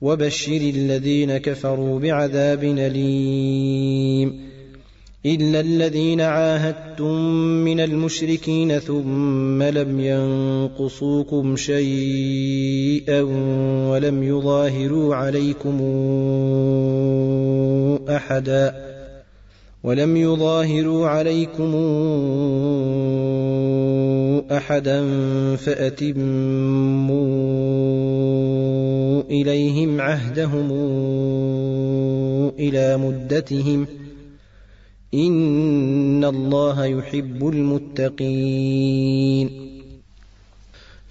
وبشر الذين كفروا بعذاب أليم. إلا الذين عاهدتم من المشركين ثم لم ينقصوكم شيئا ولم يظاهروا عليكم أحدا. ولم يظاهروا عليكم أحدا فأتموا إليهم عهدهم إلى مدتهم إن الله يحب المتقين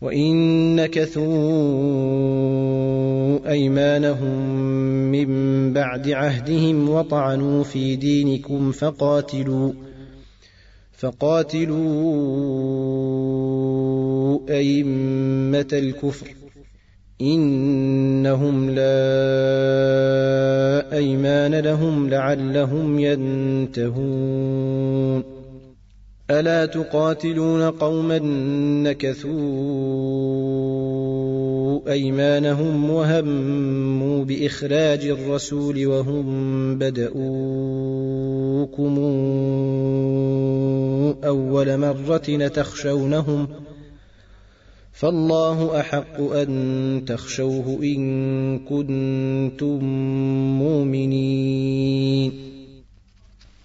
وإن نكثوا أيمانهم من بعد عهدهم وطعنوا في دينكم فقاتلوا فقاتلوا أئمة الكفر. إنهم لا أيمان لهم لعلهم ينتهون. ألا تقاتلون قوما نكثوا أيمانهم وهموا بإخراج الرسول وهم بدؤوكم أول مرة تخشونهم ۖ فالله أحق أن تخشوه إن كنتم مؤمنين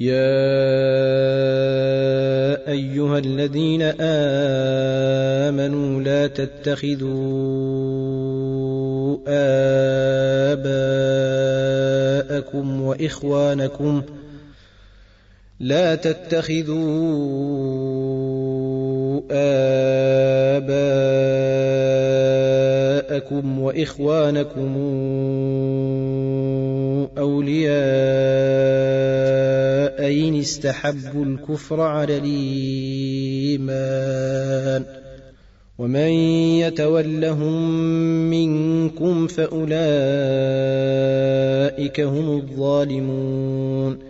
يا ايها الذين امنوا لا تتخذوا اباءكم واخوانكم لا تتخذوا آباءكم وإخوانكم اولياء ان استحبوا الكفر على الإيمان ومن يتولهم منكم فأولئك هم الظالمون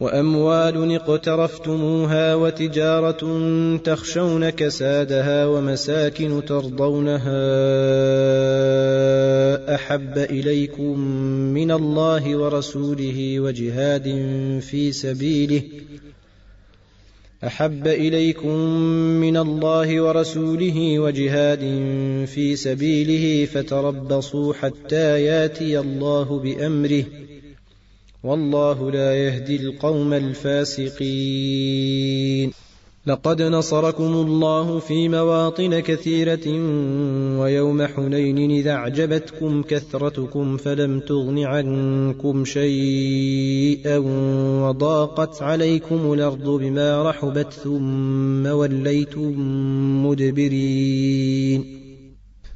وأموال اقترفتموها وتجارة تخشون كسادها ومساكن ترضونها أحب إليكم من الله ورسوله وجهاد في سبيله أحب إليكم من الله ورسوله وجهاد في سبيله فتربصوا حتى ياتي الله بأمره والله لا يهدي القوم الفاسقين. لقد نصركم الله في مواطن كثيرة ويوم حنين إذا أعجبتكم كثرتكم فلم تغن عنكم شيئا وضاقت عليكم الأرض بما رحبت ثم وليتم مدبرين.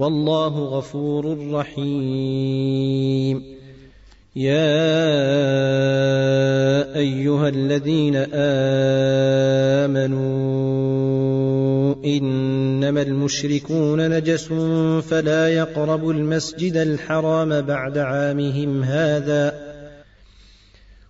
والله غفور رحيم. يا أيها الذين آمنوا إنما المشركون نجس فلا يقربوا المسجد الحرام بعد عامهم هذا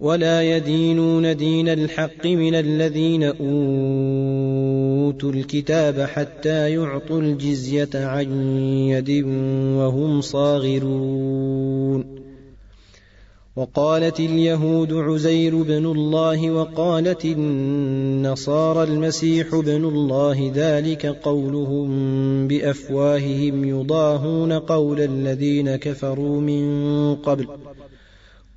ولا يدينون دين الحق من الذين اوتوا الكتاب حتى يعطوا الجزيه عن يد وهم صاغرون وقالت اليهود عزير بن الله وقالت النصارى المسيح بن الله ذلك قولهم بافواههم يضاهون قول الذين كفروا من قبل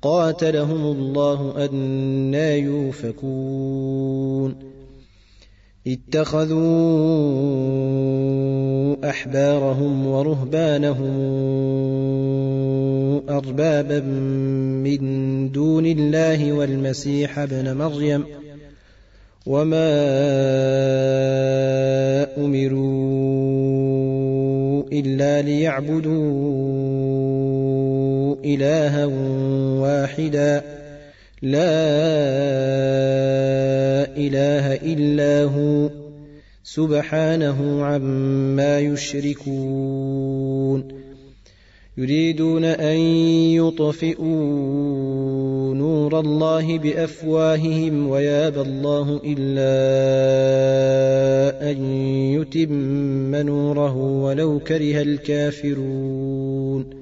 قاتلهم الله أنا يوفكون. اتخذوا أحبارهم ورهبانهم أربابا من دون الله والمسيح ابن مريم وما أمروا إلا ليعبدوا إلها واحدا. لا إله إلا هو. سبحانه عما يشركون. يريدون أن يطفئوا نور الله بأفواههم ويابى الله إلا أن يتم نوره ولو كره الكافرون.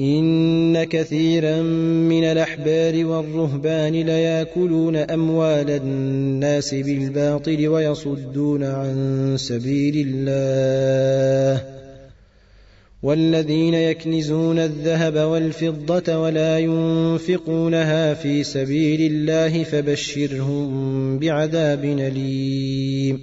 إن كثيرا من الأحبار والرهبان ليأكلون أموال الناس بالباطل ويصدون عن سبيل الله والذين يكنزون الذهب والفضة ولا ينفقونها في سبيل الله فبشرهم بعذاب أليم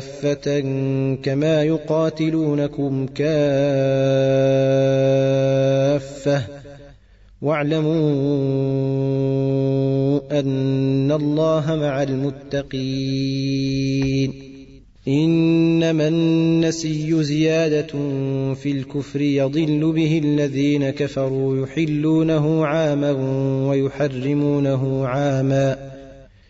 كافة كما يقاتلونكم كافة. واعلموا أن الله مع المتقين. إنما النسي زيادة في الكفر يضل به الذين كفروا يحلونه عاما ويحرمونه عاما.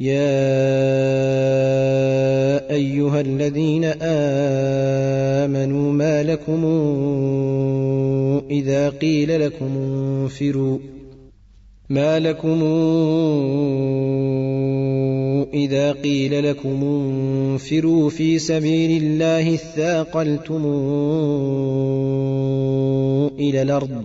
يا ايها الذين امنوا ما لكم اذا قيل لكم انفروا ما لكم إذا قيل لكم انفروا في سبيل الله اثاقلتم إلى الأرض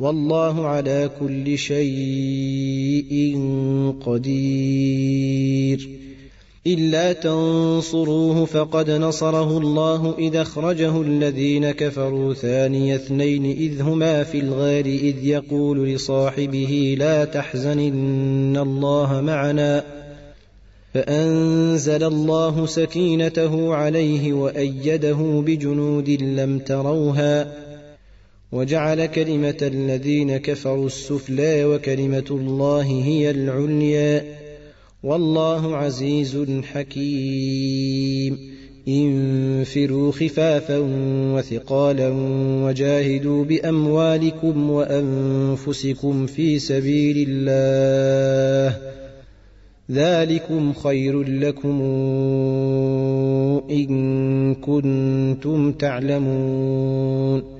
والله على كل شيء قدير. إلا تنصروه فقد نصره الله اذ أخرجه الذين كفروا ثاني اثنين إذ هما في الغار إذ يقول لصاحبه لا تحزن ان الله معنا. فأنزل الله سكينته عليه وأيده بجنود لم تروها. وجعل كلمة الذين كفروا السفلى وكلمة الله هي العليا. والله عزيز حكيم. انفروا خفافا وثقالا وجاهدوا بأموالكم وأنفسكم في سبيل الله. ذلكم خير لكم إن كنتم تعلمون.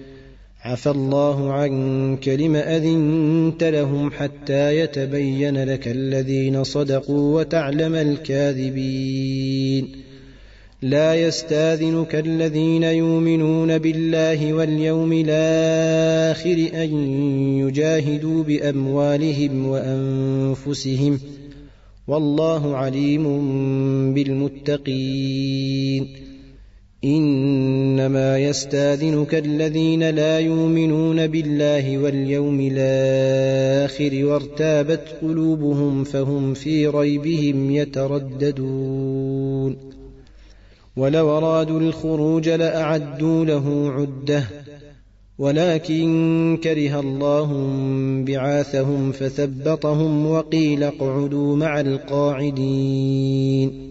عفى الله عنك لم أذنت لهم حتى يتبين لك الذين صدقوا وتعلم الكاذبين. لا يستاذنك الذين يؤمنون بالله واليوم الآخر أن يجاهدوا بأموالهم وأنفسهم. والله عليم بالمتقين. إنما يستاذنك الذين لا يؤمنون بالله واليوم الآخر وارتابت قلوبهم فهم في ريبهم يترددون. ولو أرادوا الخروج لأعدوا له عدة ولكن كره الله بعاثهم فثبطهم وقيل اقعدوا مع القاعدين.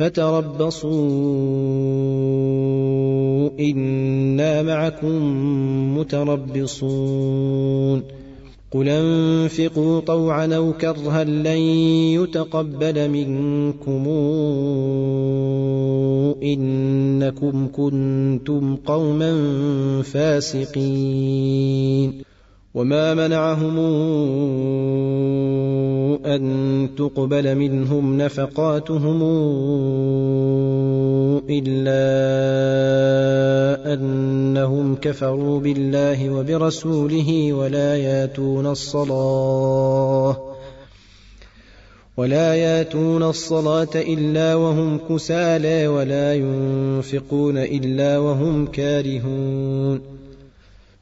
فتربصوا إنا معكم متربصون. قل انفقوا طوعا أو كرها لن يتقبل منكم انكم كنتم قوما فاسقين. وما منعهم ان تقبل منهم نفقاتهم الا انهم كفروا بالله وبرسوله ولا ياتون الصلاه ولا ياتون الصلاه الا وهم كسالى ولا ينفقون الا وهم كارهون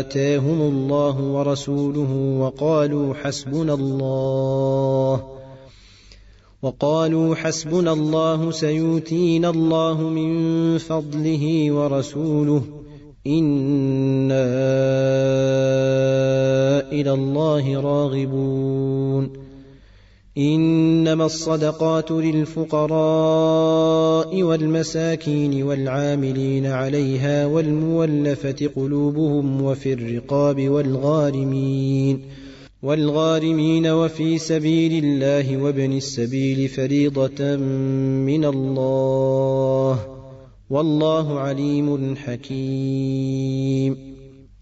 آتاهم الله ورسوله وقالوا حسبنا الله وقالوا حسبنا الله سيؤتينا الله من فضله ورسوله إنا إلى الله راغبون إنما الصدقات للفقراء والمساكين والعاملين عليها والمولفة قلوبهم وفي الرقاب والغارمين والغارمين وفي سبيل الله وابن السبيل فريضة من الله والله عليم حكيم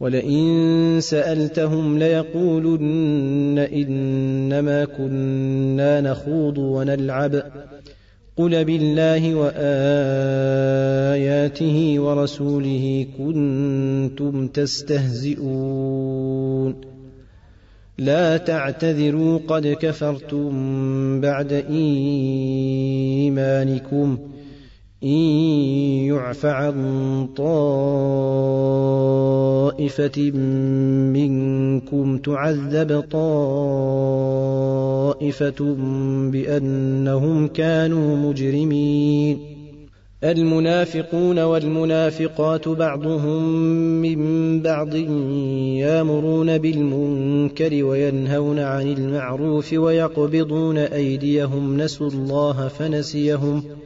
ولئن سألتهم ليقولن إنما كنا نخوض ونلعب. قل بالله وآياته ورسوله كنتم تستهزئون. لا تعتذروا قد كفرتم بعد إيمانكم. إن يعف عن طائفة منكم تعذب طائفة بأنهم كانوا مجرمين. المنافقون والمنافقات بعضهم من بعض يامرون بالمنكر وينهون عن المعروف ويقبضون أيديهم. نسوا الله فنسيهم ۖ.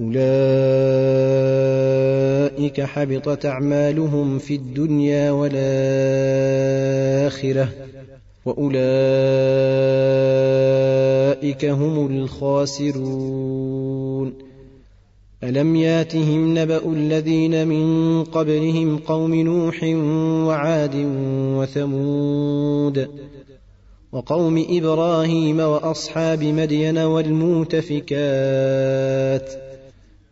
أولئك حبطت أعمالهم في الدنيا والآخرة وأولئك هم الخاسرون ألم ياتهم نبأ الذين من قبلهم قوم نوح وعاد وثمود وقوم إبراهيم وأصحاب مدين والمؤتفكات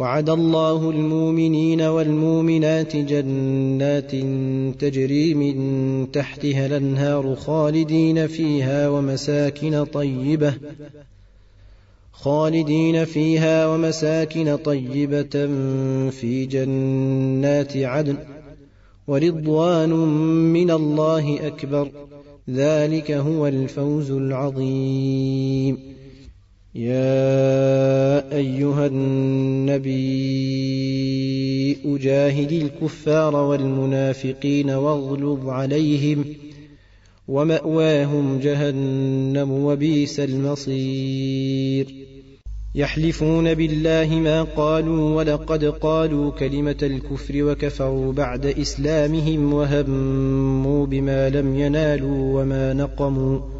وعد الله المؤمنين والمؤمنات جنات تجري من تحتها الأنهار خالدين فيها ومساكن طيبة خالدين فيها ومساكن طيبة في جنات عدن ورضوان من الله أكبر. ذلك هو الفوز العظيم. يا أيها النبي أجاهد الكفار والمنافقين واغلظ عليهم ومأواهم جهنم وبئس المصير. يحلفون بالله ما قالوا ولقد قالوا كلمة الكفر وكفروا بعد إسلامهم وهموا بما لم ينالوا وما نقموا.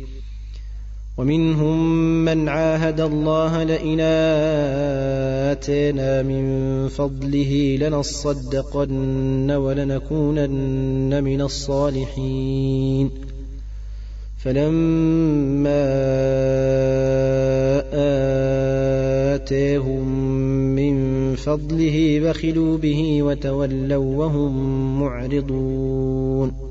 ومنهم من عاهد الله لئن آتينا من فضله لنصدقن ولنكونن من الصالحين. فلما آتيهم من فضله بخلوا به وتولوا وهم معرضون.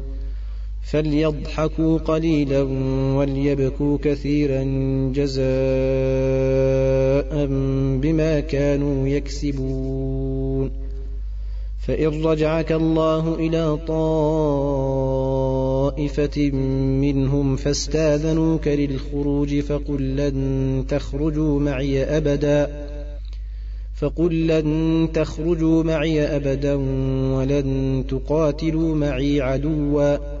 فليضحكوا قليلا وليبكوا كثيرا جزاء بما كانوا يكسبون. فإن رجعك الله إلى طائفة منهم فاستاذنوك للخروج فقل لن تخرجوا معي أبدا. فقل لن تخرجوا معي أبدا ولن تقاتلوا معي عدوا.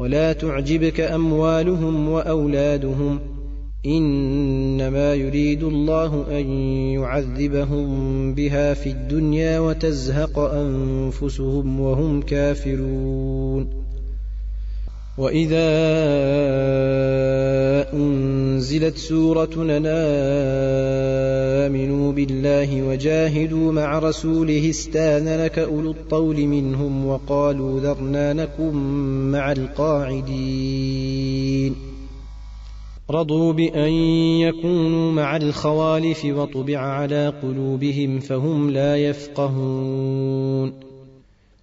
ولا تعجبك أموالهم وأولادهم إنما يريد الله أن يعذبهم بها في الدنيا وتزهق أنفسهم وهم كافرون واذا انزلت سوره امنوا بالله وجاهدوا مع رسوله استاذنك اولو الطول منهم وقالوا ذرنا نكن مع القاعدين رضوا بأن يكونوا مع الخوالف وطبع على قلوبهم فهم لا يفقهون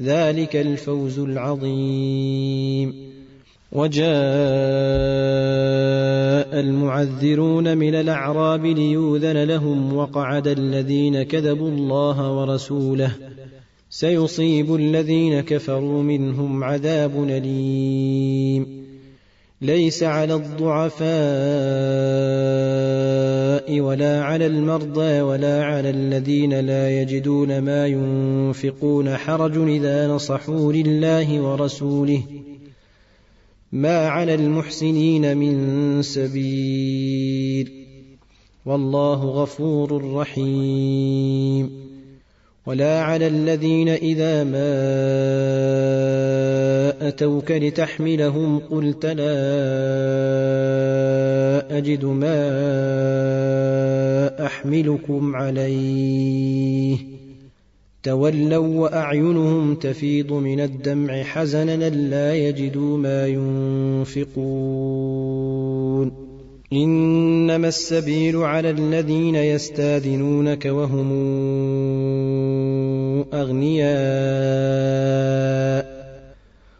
ذلك الفوز العظيم. وجاء المعذرون من الأعراب ليوذن لهم وقعد الذين كذبوا الله ورسوله. سيصيب الذين كفروا منهم عذاب أليم. ليس على الضعفاء ولا على المرضى ولا على الذين لا يجدون ما ينفقون حرج إذا نصحوا لله ورسوله. ما على المحسنين من سبيل. والله غفور رحيم. ولا على الذين إذا ما أتوك لتحملهم قلت لا أجد ما أحملكم عليه. تولوا وأعينهم تفيض من الدمع حزنا لا يجدوا ما ينفقون. إنما السبيل على الذين يستاذنونك وهم أغنياء.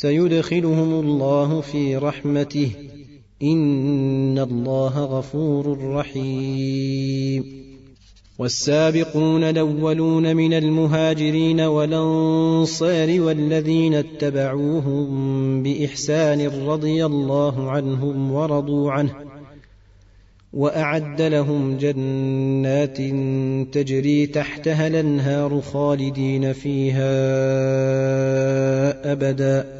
سيدخلهم الله في رحمته. إن الله غفور رحيم. والسابقون الأولون من المهاجرين والأنصار والذين اتبعوهم بإحسان رضي الله عنهم ورضوا عنه. وأعد لهم جنات تجري تحتها الأنهار خالدين فيها أبدا.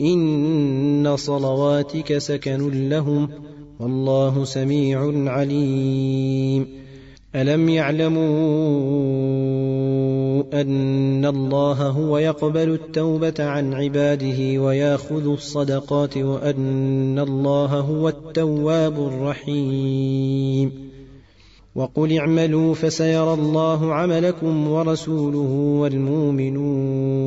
ان صلواتك سكن لهم والله سميع عليم الم يعلموا ان الله هو يقبل التوبه عن عباده وياخذ الصدقات وان الله هو التواب الرحيم وقل اعملوا فسيرى الله عملكم ورسوله والمؤمنون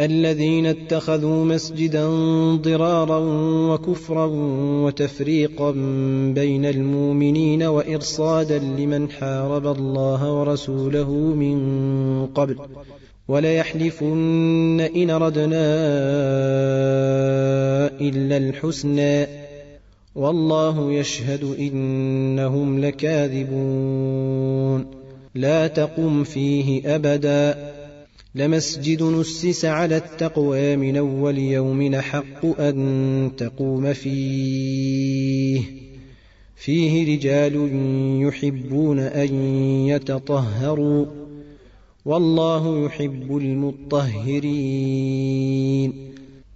الذين اتخذوا مسجدا ضرارا وكفرا وتفريقا بين المؤمنين وإرصادا لمن حارب الله ورسوله من قبل وليحلفن إن ردنا إلا الحسنى والله يشهد إنهم لكاذبون لا تقم فيه أبدا لمسجد نسس على التقوى من أول يوم حق أن تقوم فيه. فيه رجال يحبون أن يتطهروا والله يحب المطهرين.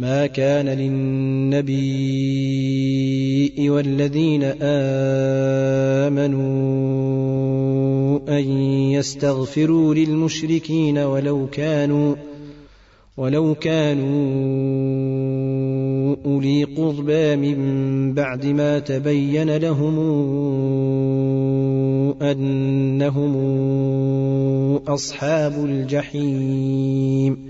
ما كان للنبي والذين آمنوا أن يستغفروا للمشركين ولو كانوا ولو كانوا أولي قربى من بعد ما تبين لهم أنهم أصحاب الجحيم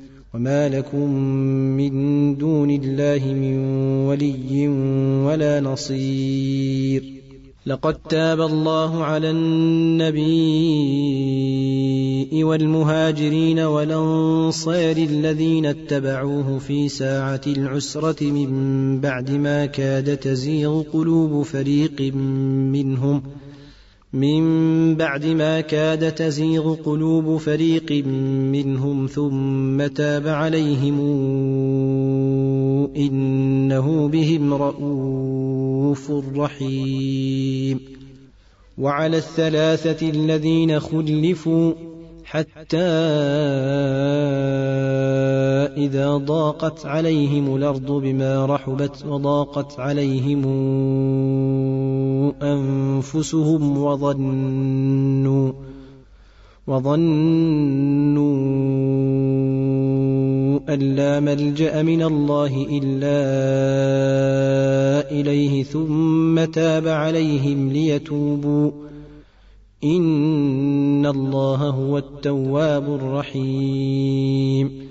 وما لكم من دون الله من ولي ولا نصير لقد تاب الله على النبي والمهاجرين والانصار الذين اتبعوه في ساعه العسره من بعد ما كاد تزيغ قلوب فريق منهم من بعد ما كاد تزيغ قلوب فريق منهم ثم تاب عليهم إنه بهم رءوف رحيم. وعلى الثلاثة الذين خلفوا حتى إذا ضاقت عليهم الأرض بما رحبت وضاقت عليهم أنفسهم وظنوا وظنوا أن لا ملجأ من الله إلا إليه ثم تاب عليهم ليتوبوا. إن الله هو التواب الرحيم.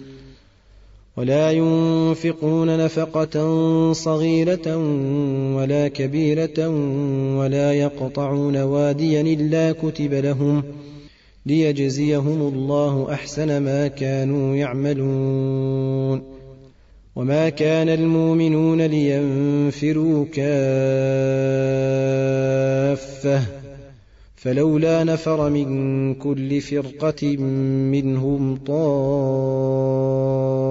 ولا ينفقون نفقة صغيرة ولا كبيرة ولا يقطعون واديا إلا كتب لهم ليجزيهم الله أحسن ما كانوا يعملون وما كان المؤمنون لينفروا كافة فلولا نفر من كل فرقة منهم طائفة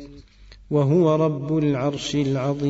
وهو رب العرش العظيم.